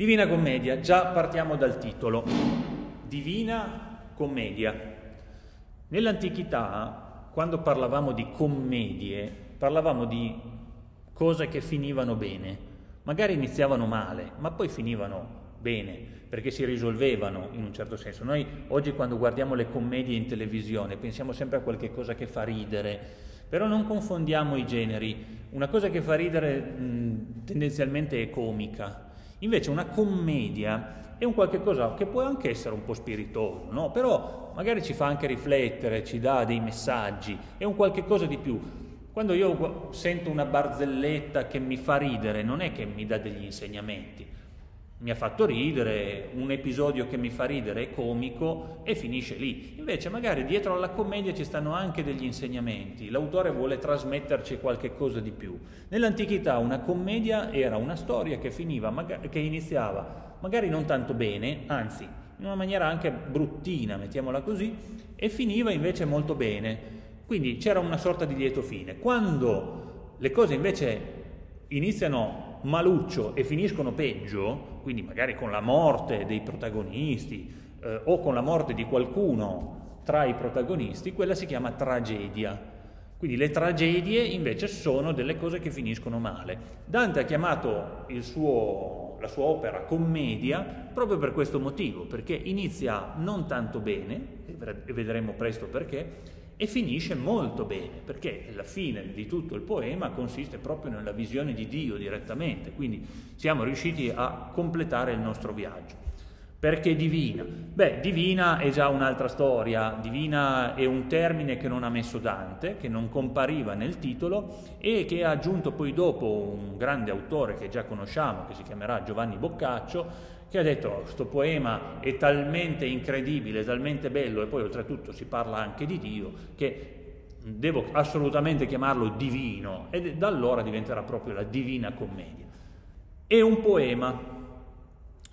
Divina Commedia, già partiamo dal titolo. Divina Commedia. Nell'antichità, quando parlavamo di commedie, parlavamo di cose che finivano bene. Magari iniziavano male, ma poi finivano bene, perché si risolvevano in un certo senso. Noi oggi quando guardiamo le commedie in televisione pensiamo sempre a qualche cosa che fa ridere, però non confondiamo i generi. Una cosa che fa ridere mh, tendenzialmente è comica, invece una commedia è un qualche cosa che può anche essere un po' spiritoso, no? però magari ci fa anche riflettere, ci dà dei messaggi, è un qualche cosa di più. Quando io sento una barzelletta che mi fa ridere, non è che mi dà degli insegnamenti, mi ha fatto ridere, un episodio che mi fa ridere è comico e finisce lì. Invece magari dietro alla commedia ci stanno anche degli insegnamenti, l'autore vuole trasmetterci qualche cosa di più. Nell'antichità una commedia era una storia che finiva, che iniziava magari non tanto bene, anzi in una maniera anche bruttina, mettiamola così, e finiva invece molto bene. Quindi c'era una sorta di lieto fine. Quando le cose invece iniziano maluccio e finiscono peggio, quindi magari con la morte dei protagonisti eh, o con la morte di qualcuno tra i protagonisti, quella si chiama tragedia. Quindi le tragedie invece sono delle cose che finiscono male. Dante ha chiamato suo, la sua opera commedia proprio per questo motivo, perché inizia non tanto bene, e vedremo presto perché, e finisce molto bene, perché la fine di tutto il poema consiste proprio nella visione di Dio direttamente, quindi siamo riusciti a completare il nostro viaggio. Perché divina? Beh, divina è già un'altra storia, divina è un termine che non ha messo Dante, che non compariva nel titolo e che ha aggiunto poi dopo un grande autore che già conosciamo, che si chiamerà Giovanni Boccaccio, che ha detto questo poema è talmente incredibile, talmente bello e poi oltretutto si parla anche di Dio che devo assolutamente chiamarlo divino e da allora diventerà proprio la divina commedia. È un poema.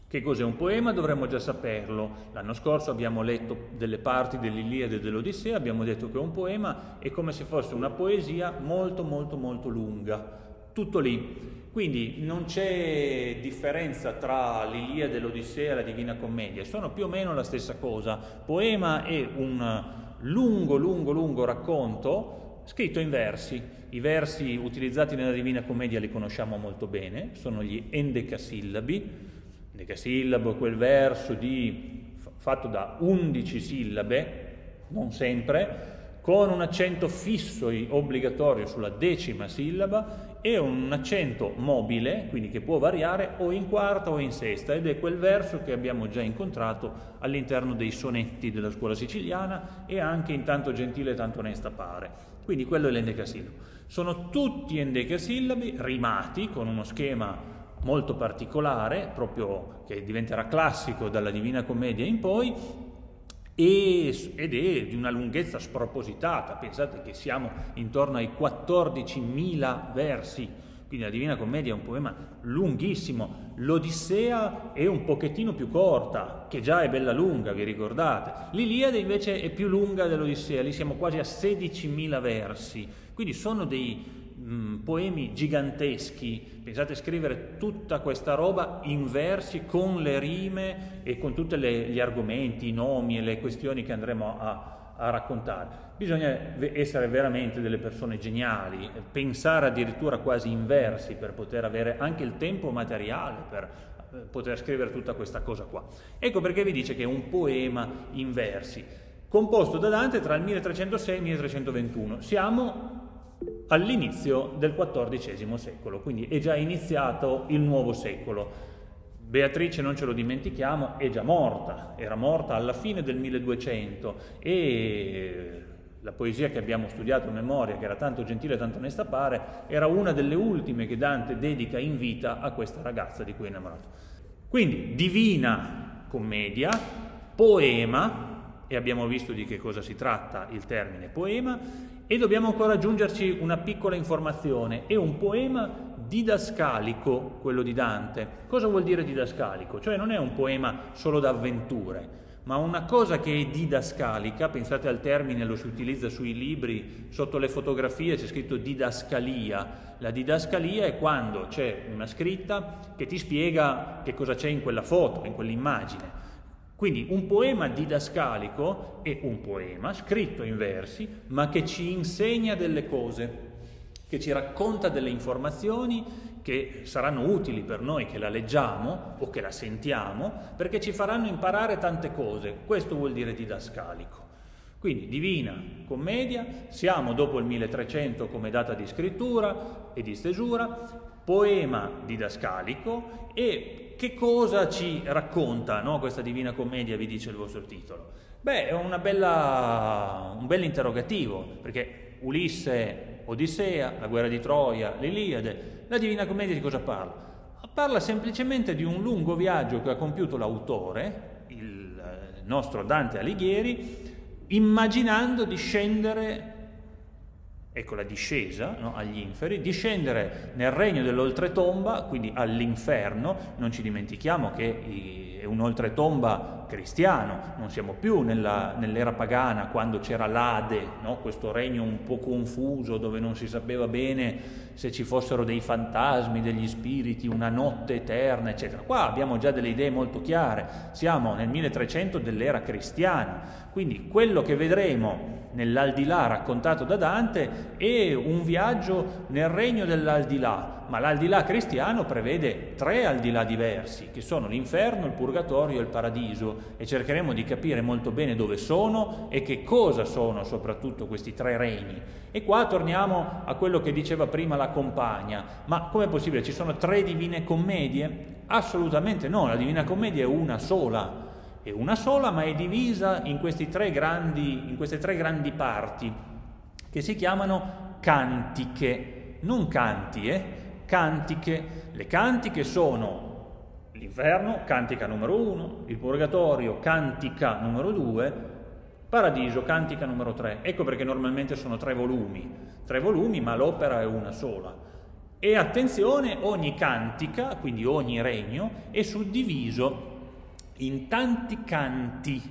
Che cos'è un poema? Dovremmo già saperlo. L'anno scorso abbiamo letto delle parti dell'Iliade e dell'Odissea, abbiamo detto che un poema è come se fosse una poesia molto molto molto lunga. Tutto lì. Quindi non c'è differenza tra l'Iliade, l'Odissea e la Divina Commedia, sono più o meno la stessa cosa. Poema è un lungo, lungo, lungo racconto scritto in versi. I versi utilizzati nella Divina Commedia li conosciamo molto bene, sono gli endecasillabi. Endecasillabo è quel verso di, fatto da undici sillabe, non sempre, con un accento fisso e obbligatorio sulla decima sillaba e un accento mobile, quindi che può variare o in quarta o in sesta, ed è quel verso che abbiamo già incontrato all'interno dei sonetti della scuola siciliana e anche in tanto gentile e tanto onesta pare. Quindi quello è l'endecasillabo. Sono tutti endecasillabi rimati con uno schema molto particolare, proprio che diventerà classico dalla Divina Commedia in poi, ed è di una lunghezza spropositata, pensate che siamo intorno ai 14.000 versi, quindi la Divina Commedia è un poema lunghissimo, l'Odissea è un pochettino più corta, che già è bella lunga, vi ricordate? L'Iliade invece è più lunga dell'Odissea, lì siamo quasi a 16.000 versi, quindi sono dei mh, mm, poemi giganteschi, pensate a scrivere tutta questa roba in versi con le rime e con tutti gli argomenti, i nomi e le questioni che andremo a, a raccontare. Bisogna essere veramente delle persone geniali, pensare addirittura quasi in versi per poter avere anche il tempo materiale per eh, poter scrivere tutta questa cosa qua. Ecco perché vi dice che è un poema in versi, composto da Dante tra il 1306 e il 1321. Siamo all'inizio del XIV secolo, quindi è già iniziato il nuovo secolo. Beatrice, non ce lo dimentichiamo, è già morta, era morta alla fine del 1200 e la poesia che abbiamo studiato a memoria, che era tanto gentile e tanto onesta pare, era una delle ultime che Dante dedica in vita a questa ragazza di cui è innamorato. Quindi divina commedia, poema, e abbiamo visto di che cosa si tratta il termine poema, e dobbiamo ancora aggiungerci una piccola informazione, è un poema didascalico quello di Dante. Cosa vuol dire didascalico? Cioè non è un poema solo d'avventure. ma una cosa che è didascalica, pensate al termine, lo si utilizza sui libri, sotto le fotografie c'è scritto didascalia. La didascalia è quando c'è una scritta che ti spiega che cosa c'è in quella foto, in quell'immagine. Quindi un poema didascalico è un poema scritto in versi, ma che ci insegna delle cose, che ci racconta delle informazioni che saranno utili per noi che la leggiamo o che la sentiamo, perché ci faranno imparare tante cose. Questo vuol dire didascalico. Quindi Divina Commedia, siamo dopo il 1300 come data di scrittura e di stesura, poema didascalico e che cosa ci racconta no, questa Divina Commedia, vi dice il vostro titolo? Beh, è bella, un bel interrogativo, perché Ulisse, Odissea, la guerra di Troia, l'Iliade, la Divina Commedia di cosa parla? Parla semplicemente di un lungo viaggio che ha compiuto l'autore, il nostro Dante Alighieri, immaginando di scendere, ecco la discesa no, agli inferi, di scendere nel regno dell'oltretomba, quindi all'inferno, non ci dimentichiamo che è un oltretomba cristiano, non siamo più nella, nell'era pagana quando c'era l'Ade, no? questo regno un po' confuso dove non si sapeva bene se ci fossero dei fantasmi, degli spiriti, una notte eterna, eccetera. Qua abbiamo già delle idee molto chiare, siamo nel 1300 dell'era cristiana, quindi quello che vedremo nell'aldilà raccontato da Dante è un viaggio nel regno dell'aldilà, ma l'aldilà cristiano prevede tre aldilà diversi, che sono l'inferno, il purgatorio e il paradiso, e cercheremo di capire molto bene dove sono e che cosa sono soprattutto questi tre regni. E qua torniamo a quello che diceva prima la compagna, ma com'è possibile? Ci sono tre divine commedie? Assolutamente no, la divina commedia è una sola, è una sola ma è divisa in, grandi, in queste tre grandi parti che si chiamano cantiche, non canti, eh? Cantiche. Le cantiche sono l'inferno, cantica numero uno, il purgatorio, cantica numero due, paradiso, cantica numero tre. Ecco perché normalmente sono tre volumi, tre volumi ma l'opera è una sola. E attenzione, ogni cantica, quindi ogni regno, è suddiviso in tanti canti,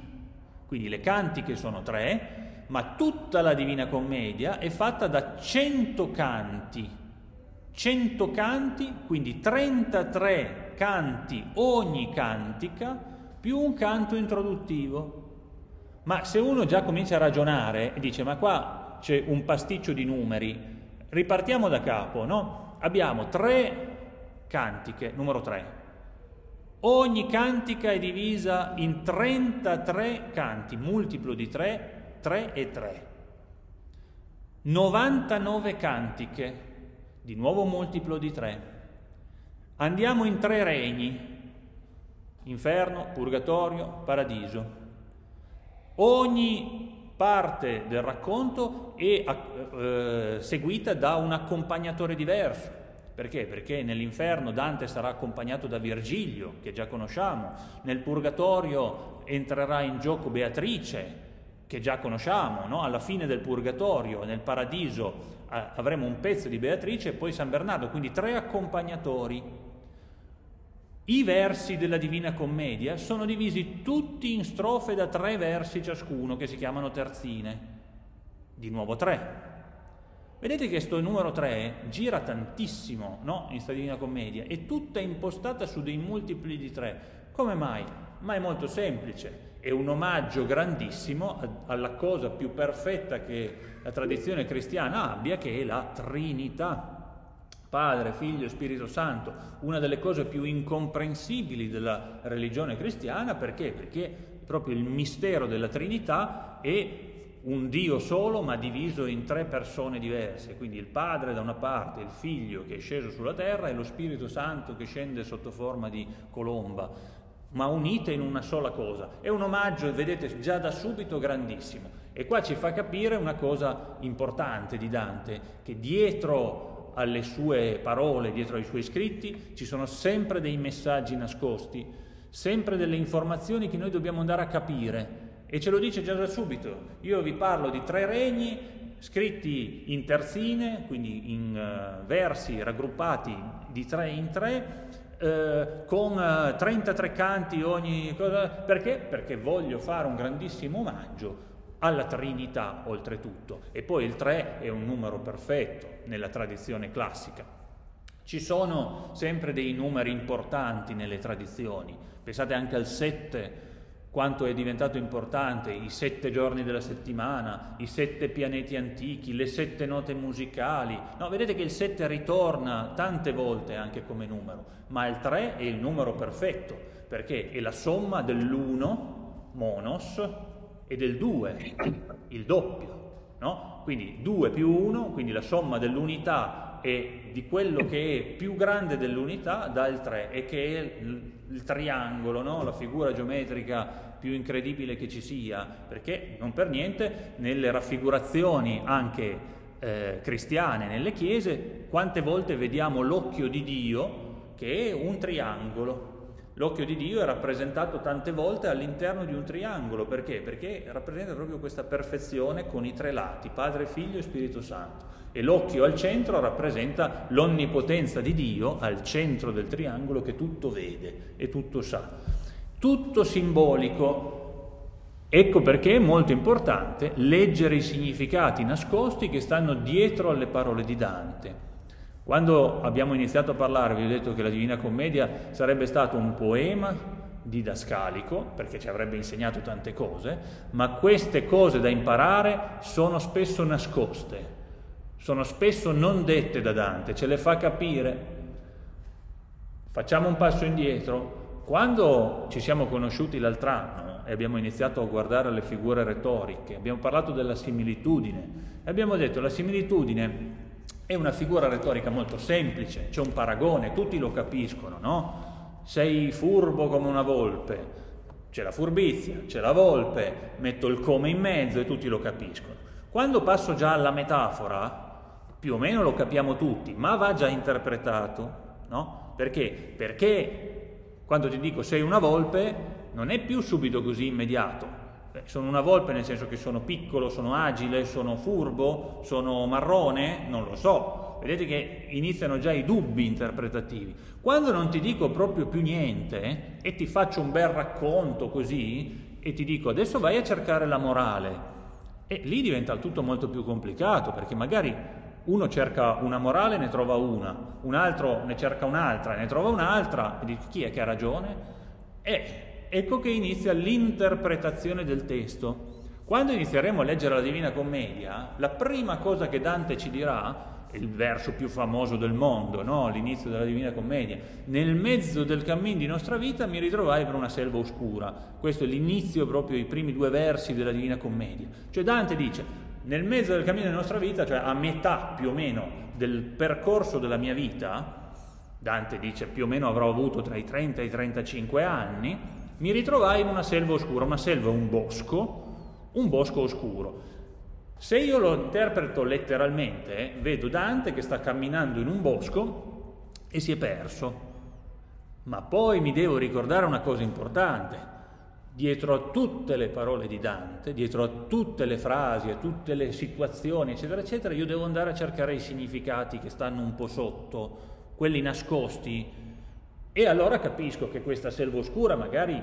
quindi le cantiche sono tre, ma tutta la Divina Commedia è fatta da cento canti, cento canti, quindi 33 canti ogni cantica più un canto introduttivo. Ma se uno già comincia a ragionare e dice ma qua c'è un pasticcio di numeri, ripartiamo da capo, no? Abbiamo tre cantiche, numero tre, Ogni cantica è divisa in 33 canti, multiplo di 3, 3 e 3. 99 cantiche, di nuovo multiplo di 3. Andiamo in tre regni, inferno, purgatorio, paradiso. Ogni parte del racconto è eh, seguita da un accompagnatore diverso. Perché? Perché nell'inferno Dante sarà accompagnato da Virgilio, che già conosciamo, nel purgatorio entrerà in gioco Beatrice, che già conosciamo, no? alla fine del purgatorio, nel paradiso avremo un pezzo di Beatrice e poi San Bernardo, quindi tre accompagnatori. I versi della Divina Commedia sono divisi tutti in strofe da tre versi ciascuno, che si chiamano terzine. Di nuovo tre. Vedete che sto numero 3 gira tantissimo no? in Divina Commedia, è tutta impostata su dei multipli di 3. Come mai? Ma è molto semplice, è un omaggio grandissimo alla cosa più perfetta che la tradizione cristiana abbia, che è la Trinità. Padre, Figlio e Spirito Santo, una delle cose più incomprensibili della religione cristiana, perché? Perché proprio il mistero della Trinità è un Dio solo ma diviso in tre persone diverse, quindi il Padre da una parte, il Figlio che è sceso sulla terra e lo Spirito Santo che scende sotto forma di colomba, ma unite in una sola cosa. È un omaggio, vedete, già da subito grandissimo. E qua ci fa capire una cosa importante di Dante, che dietro alle sue parole, dietro ai suoi scritti, ci sono sempre dei messaggi nascosti, sempre delle informazioni che noi dobbiamo andare a capire e ce lo dice già da subito. Io vi parlo di tre regni scritti in terzine, quindi in uh, versi raggruppati di tre in tre, eh, con eh, 33 canti ogni cosa, perché? Perché voglio fare un grandissimo omaggio alla Trinità oltretutto. E poi il 3 è un numero perfetto nella tradizione classica. Ci sono sempre dei numeri importanti nelle tradizioni, pensate anche al 7 quanto è diventato importante, i sette giorni della settimana, i sette pianeti antichi, le sette note musicali. No, vedete che il 7 ritorna tante volte anche come numero, ma il 3 è il numero perfetto, perché è la somma dell'1, monos, e del 2, il doppio. No? Quindi 2 più 1, quindi la somma dell'unità e di quello che è più grande dell'unità dà il 3 e che è il triangolo, no? la figura geometrica più incredibile che ci sia, perché non per niente nelle raffigurazioni anche eh, cristiane, nelle chiese, quante volte vediamo l'occhio di Dio che è un triangolo. L'occhio di Dio è rappresentato tante volte all'interno di un triangolo, perché? Perché rappresenta proprio questa perfezione con i tre lati, Padre, Figlio e Spirito Santo. E l'occhio al centro rappresenta l'onnipotenza di Dio al centro del triangolo che tutto vede e tutto sa tutto simbolico. Ecco perché è molto importante leggere i significati nascosti che stanno dietro alle parole di Dante. Quando abbiamo iniziato a parlare, vi ho detto che la Divina Commedia sarebbe stato un poema didascalico, perché ci avrebbe insegnato tante cose, ma queste cose da imparare sono spesso nascoste, sono spesso non dette da Dante, ce le fa capire. Facciamo un passo indietro, quando ci siamo conosciuti l'altro anno e abbiamo iniziato a guardare le figure retoriche, abbiamo parlato della similitudine e abbiamo detto la similitudine è una figura retorica molto semplice, c'è un paragone, tutti lo capiscono, no? Sei furbo come una volpe, c'è la furbizia, c'è la volpe, metto il come in mezzo e tutti lo capiscono. Quando passo già alla metafora, più o meno lo capiamo tutti, ma va già interpretato, no? Perché? Perché quando ti dico sei una volpe, non è più subito così immediato. sono una volpe nel senso che sono piccolo, sono agile, sono furbo, sono marrone, non lo so. Vedete che iniziano già i dubbi interpretativi. Quando non ti dico proprio più niente e ti faccio un bel racconto così e ti dico adesso vai a cercare la morale, e lì diventa tutto molto più complicato perché magari uno cerca una morale e ne trova una, un altro ne cerca un'altra e ne trova un'altra, e dice chi è che ha ragione? E ecco che inizia l'interpretazione del testo. Quando inizieremo a leggere la Divina Commedia, la prima cosa che Dante ci dirà, il verso più famoso del mondo, no? l'inizio della Divina Commedia, nel mezzo del cammin di nostra vita mi ritrovai per una selva oscura. Questo è l'inizio proprio, i primi due versi della Divina Commedia. Cioè Dante dice, nel mezzo del cammino della nostra vita, cioè a metà più o meno del percorso della mia vita, Dante dice più o meno avrò avuto tra i 30 e i 35 anni, mi ritrovai in una selva oscura, una selva è un bosco, un bosco oscuro. Se io lo interpreto letteralmente, vedo Dante che sta camminando in un bosco e si è perso. Ma poi mi devo ricordare una cosa importante dietro a tutte le parole di Dante, dietro a tutte le frasi, a tutte le situazioni, eccetera, eccetera, io devo andare a cercare i significati che stanno un po' sotto, quelli nascosti, e allora capisco che questa selva oscura magari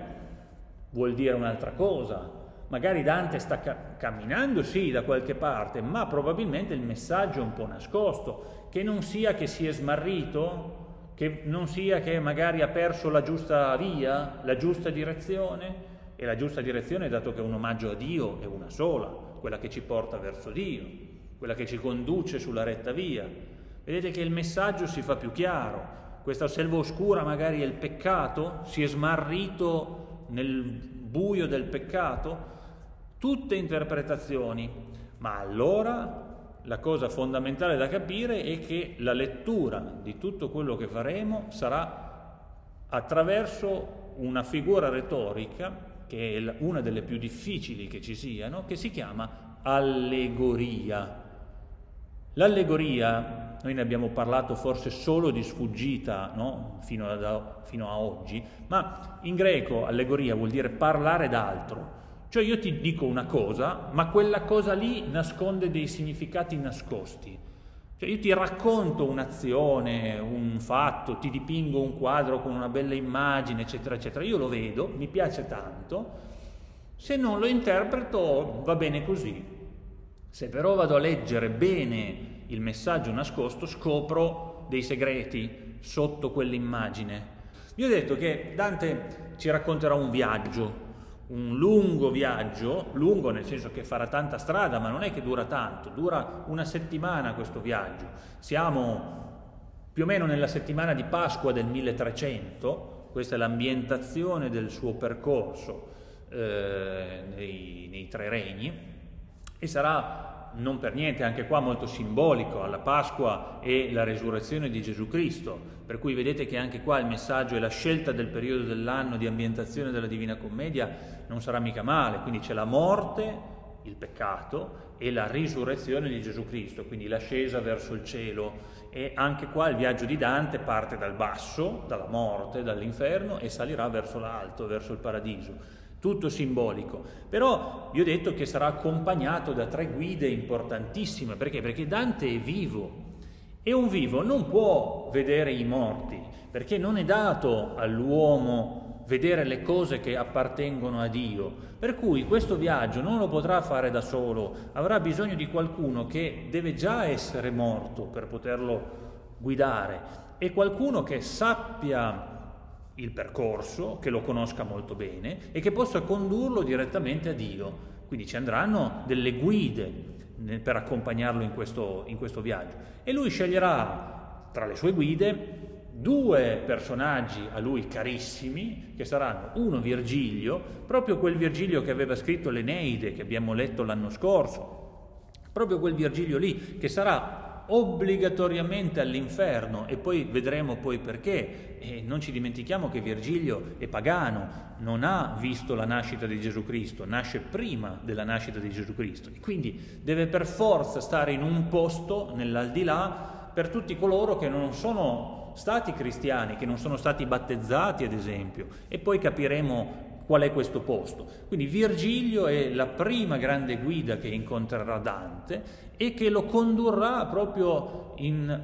vuol dire un'altra cosa, magari Dante sta ca- camminando sì da qualche parte, ma probabilmente il messaggio è un po' nascosto, che non sia che si è smarrito, che non sia che magari ha perso la giusta via, la giusta direzione, e la giusta direzione, dato che un omaggio a Dio è una sola, quella che ci porta verso Dio, quella che ci conduce sulla retta via. Vedete che il messaggio si fa più chiaro. Questa selva oscura magari è il peccato, si è smarrito nel buio del peccato. Tutte interpretazioni, ma allora la cosa fondamentale da capire è che la lettura di tutto quello che faremo sarà attraverso una figura retorica che è una delle più difficili che ci siano, che si chiama allegoria. L'allegoria, noi ne abbiamo parlato forse solo di sfuggita no? fino, a, fino a oggi, ma in greco allegoria vuol dire parlare d'altro. Cioè io ti dico una cosa, ma quella cosa lì nasconde dei significati nascosti. Cioè io ti racconto un'azione, un fatto, ti dipingo un quadro con una bella immagine, eccetera, eccetera. Io lo vedo, mi piace tanto. Se non lo interpreto va bene così. Se però vado a leggere bene il messaggio nascosto, scopro dei segreti sotto quell'immagine. Vi ho detto che Dante ci racconterà un viaggio, un lungo viaggio, lungo nel senso che farà tanta strada, ma non è che dura tanto, dura una settimana questo viaggio. Siamo più o meno nella settimana di Pasqua del 1300, questa è l'ambientazione del suo percorso eh, nei, nei tre regni, e sarà non per niente, anche qua molto simbolico, alla Pasqua e la resurrezione di Gesù Cristo, per cui vedete che anche qua il messaggio e la scelta del periodo dell'anno di ambientazione della Divina Commedia non sarà mica male, quindi c'è la morte, il peccato e la risurrezione di Gesù Cristo, quindi l'ascesa verso il cielo. E anche qua il viaggio di Dante parte dal basso, dalla morte, dall'inferno e salirà verso l'alto, verso il paradiso tutto simbolico. Però vi ho detto che sarà accompagnato da tre guide importantissime, perché? Perché Dante è vivo e un vivo non può vedere i morti, perché non è dato all'uomo vedere le cose che appartengono a Dio. Per cui questo viaggio non lo potrà fare da solo, avrà bisogno di qualcuno che deve già essere morto per poterlo guidare e qualcuno che sappia il percorso, che lo conosca molto bene e che possa condurlo direttamente a Dio. Quindi ci andranno delle guide per accompagnarlo in questo, in questo viaggio. E lui sceglierà tra le sue guide due personaggi a lui carissimi, che saranno uno Virgilio, proprio quel Virgilio che aveva scritto l'Eneide che abbiamo letto l'anno scorso, proprio quel Virgilio lì, che sarà obbligatoriamente all'inferno. E poi vedremo poi perché. E non ci dimentichiamo che Virgilio è pagano, non ha visto la nascita di Gesù Cristo, nasce prima della nascita di Gesù Cristo. E quindi deve per forza stare in un posto nell'aldilà per tutti coloro che non sono stati cristiani, che non sono stati battezzati ad esempio. E poi capiremo qual è questo posto. Quindi Virgilio è la prima grande guida che incontrerà Dante e che lo condurrà proprio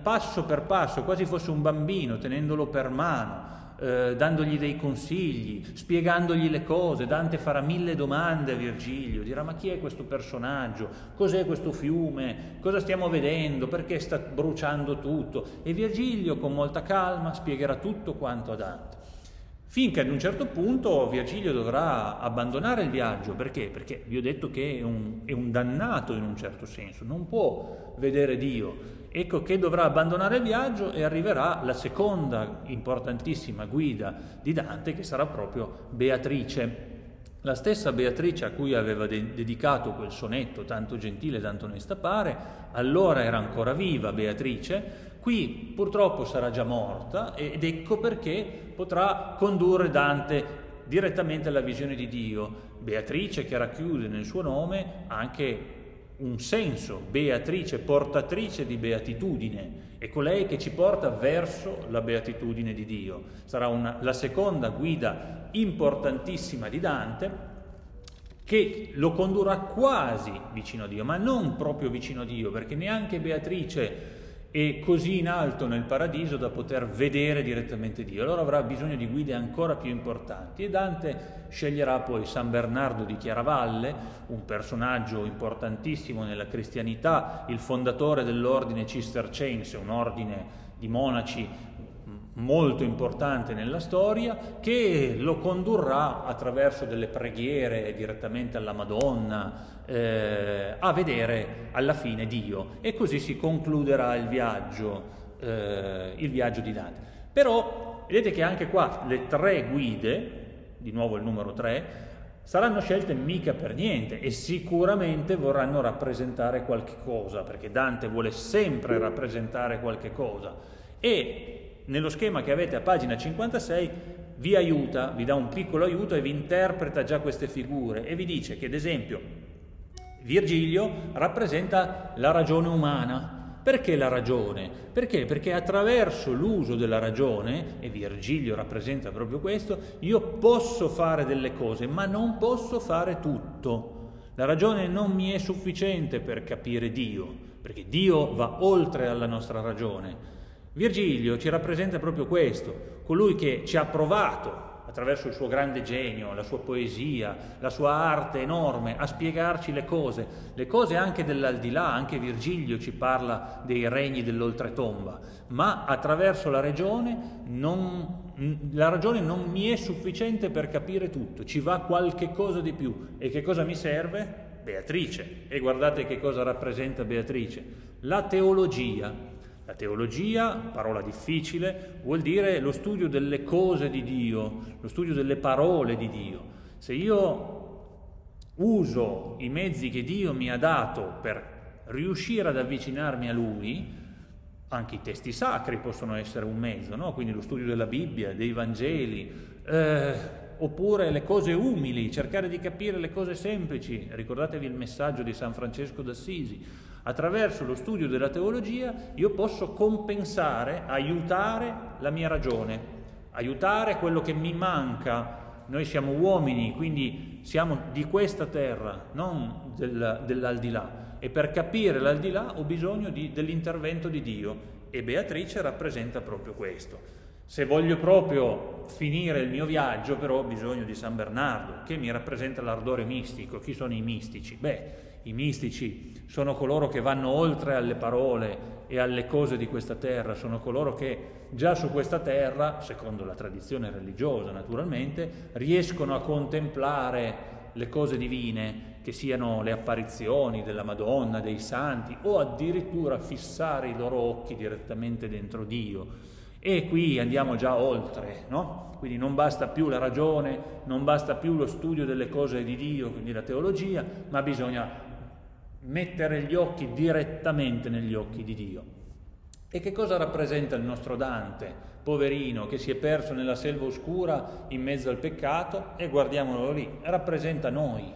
passo per passo, quasi fosse un bambino, tenendolo per mano. Eh, dandogli dei consigli, spiegandogli le cose. Dante farà mille domande a Virgilio, dirà ma chi è questo personaggio? Cos'è questo fiume? Cosa stiamo vedendo? Perché sta bruciando tutto? E Virgilio con molta calma spiegherà tutto quanto a Dante. Finché ad un certo punto Virgilio dovrà abbandonare il viaggio, perché? Perché vi ho detto che è un, è un, dannato in un certo senso, non può vedere Dio. Ecco che dovrà abbandonare il viaggio e arriverà la seconda importantissima guida di Dante che sarà proprio Beatrice. La stessa Beatrice a cui aveva de- dedicato quel sonetto tanto gentile, tanto onesta pare, allora era ancora viva Beatrice, Qui purtroppo sarà già morta ed ecco perché potrà condurre Dante direttamente alla visione di Dio. Beatrice che racchiude nel suo nome anche un senso, Beatrice, portatrice di beatitudine, è colei che ci porta verso la beatitudine di Dio. Sarà una, la seconda guida importantissima di Dante che lo condurrà quasi vicino a Dio, ma non proprio vicino a Dio, perché neanche Beatrice e così in alto nel paradiso da poter vedere direttamente Dio. Allora avrà bisogno di guide ancora più importanti e Dante sceglierà poi San Bernardo di Chiaravalle, un personaggio importantissimo nella cristianità, il fondatore dell'ordine cistercense, un ordine di monaci molto importante nella storia che lo condurrà attraverso delle preghiere direttamente alla Madonna eh, a vedere alla fine Dio e così si concluderà il viaggio, eh, il viaggio di Dante. Però vedete che anche qua le tre guide, di nuovo il numero tre, saranno scelte mica per niente e sicuramente vorranno rappresentare qualche cosa, perché Dante vuole sempre rappresentare qualche cosa e nello schema che avete a pagina 56 vi aiuta, vi dà un piccolo aiuto e vi interpreta già queste figure e vi dice che ad esempio Virgilio rappresenta la ragione umana. Perché la ragione? Perché? Perché attraverso l'uso della ragione, e Virgilio rappresenta proprio questo, io posso fare delle cose, ma non posso fare tutto. La ragione non mi è sufficiente per capire Dio, perché Dio va oltre alla nostra ragione. Virgilio ci rappresenta proprio questo, colui che ci ha provato attraverso il suo grande genio, la sua poesia, la sua arte enorme, a spiegarci le cose, le cose anche dell'aldilà, anche Virgilio ci parla dei regni dell'oltretomba, ma attraverso la ragione non, la ragione non mi è sufficiente per capire tutto, ci va qualche cosa di più. E che cosa mi serve? Beatrice. E guardate che cosa rappresenta Beatrice. La teologia la teologia, parola difficile, vuol dire lo studio delle cose di Dio, lo studio delle parole di Dio. Se io uso i mezzi che Dio mi ha dato per riuscire ad avvicinarmi a Lui, anche i testi sacri possono essere un mezzo, no? quindi lo studio della Bibbia, dei Vangeli, eh, oppure le cose umili, cercare di capire le cose semplici. Ricordatevi il messaggio di San Francesco d'Assisi Attraverso lo studio della teologia io posso compensare, aiutare la mia ragione, aiutare quello che mi manca. Noi siamo uomini, quindi siamo di questa terra, non del, dell'aldilà. E per capire l'aldilà ho bisogno di, dell'intervento di Dio. E Beatrice rappresenta proprio questo. Se voglio proprio finire il mio viaggio, però ho bisogno di San Bernardo, che mi rappresenta l'ardore mistico. Chi sono i mistici? Beh, i mistici sono coloro che vanno oltre alle parole e alle cose di questa terra, sono coloro che già su questa terra, secondo la tradizione religiosa naturalmente, riescono a contemplare le cose divine, che siano le apparizioni della Madonna, dei santi, o addirittura fissare i loro occhi direttamente dentro Dio. E qui andiamo già oltre, no? Quindi non basta più la ragione, non basta più lo studio delle cose di Dio, quindi la teologia, ma bisogna mettere gli occhi direttamente negli occhi di Dio. E che cosa rappresenta il nostro Dante, poverino, che si è perso nella selva oscura in mezzo al peccato? E guardiamolo lì, rappresenta noi,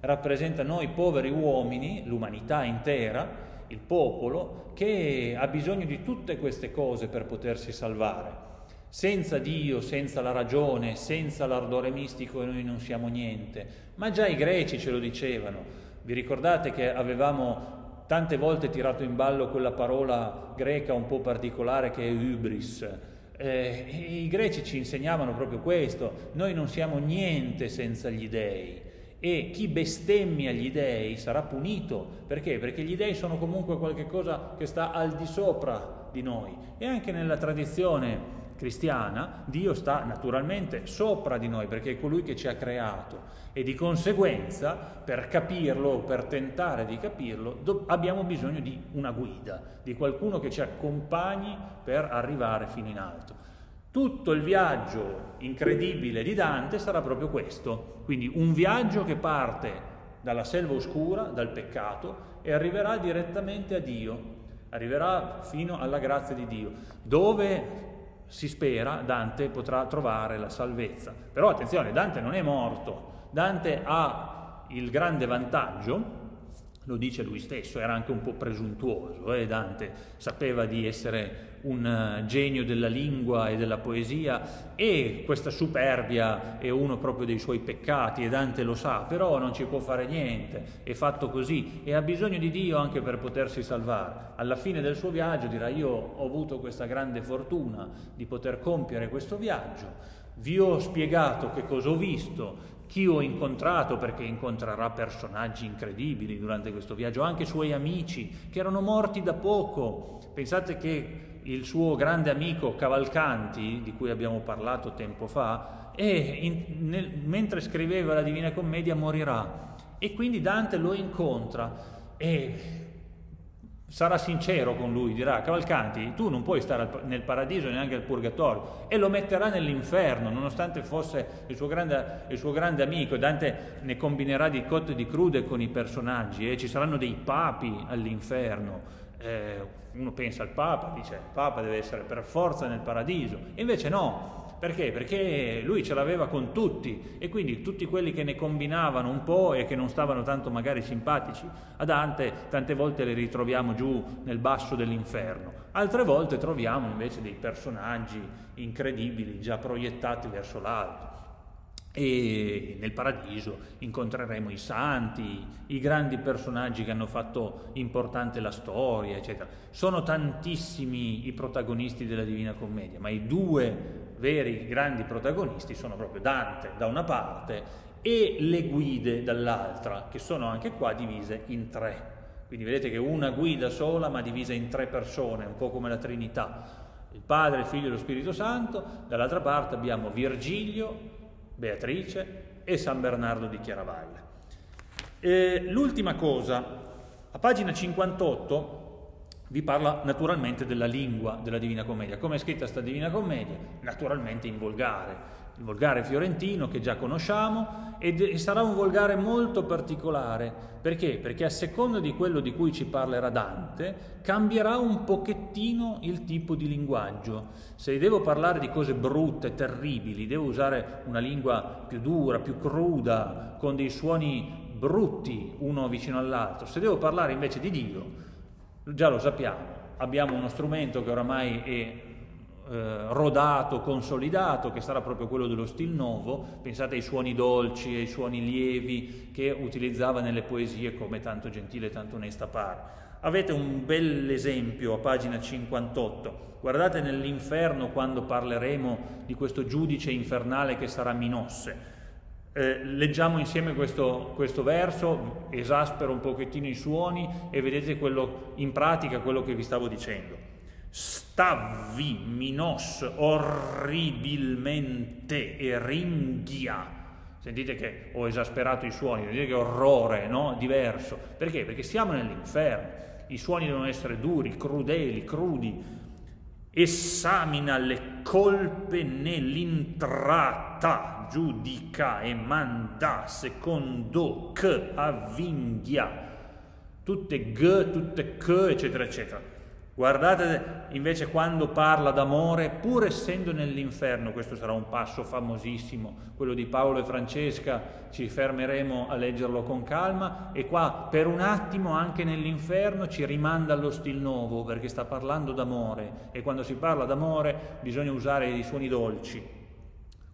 rappresenta noi poveri uomini, l'umanità intera, il popolo, che ha bisogno di tutte queste cose per potersi salvare. Senza Dio, senza la ragione, senza l'ardore mistico noi non siamo niente. Ma già i greci ce lo dicevano. Vi ricordate che avevamo tante volte tirato in ballo quella parola greca un po' particolare che è hybris? Eh, I greci ci insegnavano proprio questo, noi non siamo niente senza gli dèi e chi bestemmia gli dèi sarà punito, perché? Perché gli dèi sono comunque qualcosa che sta al di sopra di noi e anche nella tradizione cristiana Dio sta naturalmente sopra di noi perché è colui che ci ha creato e di conseguenza per capirlo, per tentare di capirlo, do- abbiamo bisogno di una guida, di qualcuno che ci accompagni per arrivare fino in alto. Tutto il viaggio incredibile di Dante sarà proprio questo, quindi un viaggio che parte dalla selva oscura, dal peccato, e arriverà direttamente a Dio, arriverà fino alla grazia di Dio, dove si spera Dante potrà trovare la salvezza. Però attenzione, Dante non è morto, Dante ha il grande vantaggio, lo dice lui stesso, era anche un po' presuntuoso, eh? Dante sapeva di essere un uh, genio della lingua e della poesia e questa superbia è uno proprio dei suoi peccati e Dante lo sa, però non ci può fare niente, è fatto così e ha bisogno di Dio anche per potersi salvare. Alla fine del suo viaggio dirà io ho avuto questa grande fortuna di poter compiere questo viaggio, vi ho spiegato che cosa ho visto, chi ho incontrato, perché incontrerà personaggi incredibili durante questo viaggio, anche suoi amici che erano morti da poco. Pensate che il suo grande amico Cavalcanti, di cui abbiamo parlato tempo fa, in, nel, mentre scriveva la Divina Commedia morirà e quindi Dante lo incontra e sarà sincero con lui, dirà Cavalcanti, tu non puoi stare nel paradiso neanche al purgatorio e lo metterà nell'inferno, nonostante fosse il suo grande, il suo grande amico. Dante ne combinerà di cotte e di crude con i personaggi e ci saranno dei papi all'inferno. Eh, uno pensa al Papa, dice il Papa deve essere per forza nel paradiso, e invece no, perché? Perché lui ce l'aveva con tutti e quindi tutti quelli che ne combinavano un po' e che non stavano tanto magari simpatici a Dante, tante volte li ritroviamo giù nel basso dell'inferno. Altre volte troviamo invece dei personaggi incredibili già proiettati verso l'alto. E nel paradiso incontreremo i santi, i grandi personaggi che hanno fatto importante la storia, eccetera. Sono tantissimi i protagonisti della Divina Commedia, ma i due veri grandi protagonisti sono proprio Dante da una parte e le guide dall'altra, che sono anche qua divise in tre. Quindi vedete che una guida sola ma divisa in tre persone, un po' come la Trinità. Il Padre, il Figlio e lo Spirito Santo, dall'altra parte abbiamo Virgilio, Beatrice e San Bernardo di Chiaravalle. E l'ultima cosa, a pagina 58 vi parla naturalmente della lingua della Divina Commedia. Come è scritta sta Divina Commedia? Naturalmente in volgare, il volgare fiorentino che già conosciamo e sarà un volgare molto particolare. Perché? Perché a seconda di quello di cui ci parlerà Dante cambierà un pochettino il tipo di linguaggio. Se devo parlare di cose brutte, terribili, devo usare una lingua più dura, più cruda, con dei suoni brutti uno vicino all'altro. Se devo parlare invece di Dio, già lo sappiamo, abbiamo uno strumento che oramai è eh, rodato, consolidato, che sarà proprio quello dello stil nuovo. Pensate ai suoni dolci, ai suoni lievi che utilizzava nelle poesie come tanto gentile, tanto onesta pare. Avete un bel esempio a pagina 58. Guardate nell'inferno quando parleremo di questo giudice infernale che sarà Minosse. Eh, leggiamo insieme questo, questo, verso, esaspero un pochettino i suoni e vedete quello, in pratica quello che vi stavo dicendo stavvi minos orribilmente e ringhia. Sentite che ho esasperato i suoni, vedete che orrore, no? Diverso. Perché? Perché siamo nell'inferno. I suoni devono essere duri, crudeli, crudi. Esamina le colpe nell'intrata, giudica e manda secondo che avvinghia. Tutte g, tutte c, eccetera, eccetera. Guardate invece quando parla d'amore, pur essendo nell'inferno, questo sarà un passo famosissimo, quello di Paolo e Francesca, ci fermeremo a leggerlo con calma e qua per un attimo anche nell'inferno ci rimanda allo stil nuovo perché sta parlando d'amore e quando si parla d'amore bisogna usare i suoni dolci.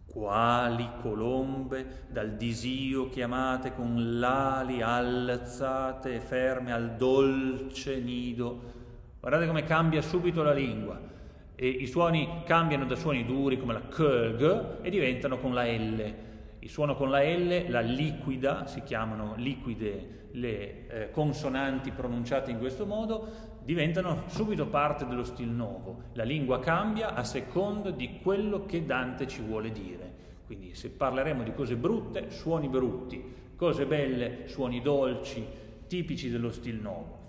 Quali colombe dal disio chiamate con l'ali alzate e ferme al dolce nido Guardate come cambia subito la lingua. E I suoni cambiano da suoni duri come la k, e diventano con la L. Il suono con la L, la liquida, si chiamano liquide le eh, consonanti pronunciate in questo modo, diventano subito parte dello stil nuovo. La lingua cambia a seconda di quello che Dante ci vuole dire. Quindi se parleremo di cose brutte, suoni brutti, cose belle, suoni dolci, tipici dello stil nuovo.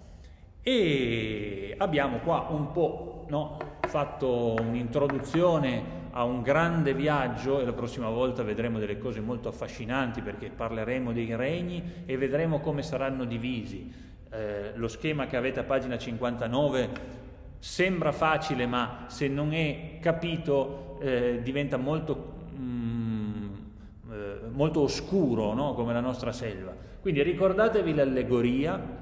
E abbiamo qua un po' no, fatto un'introduzione a un grande viaggio e la prossima volta vedremo delle cose molto affascinanti perché parleremo dei regni e vedremo come saranno divisi. Eh, lo schema che avete a pagina 59 sembra facile ma se non è capito eh, diventa molto, mm, eh, molto oscuro no? come la nostra selva. Quindi ricordatevi l'allegoria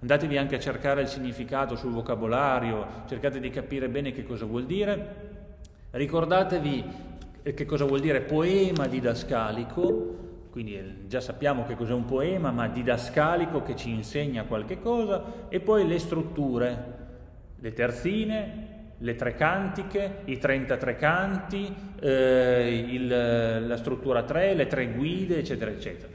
Andatevi anche a cercare il significato sul vocabolario, cercate di capire bene che cosa vuol dire. Ricordatevi che cosa vuol dire poema didascalico, quindi eh, già sappiamo che cos'è un poema, ma didascalico che ci insegna qualche cosa, e poi le strutture, le terzine, le tre cantiche, i 33 canti, eh, il, la struttura 3, le tre guide, eccetera, eccetera.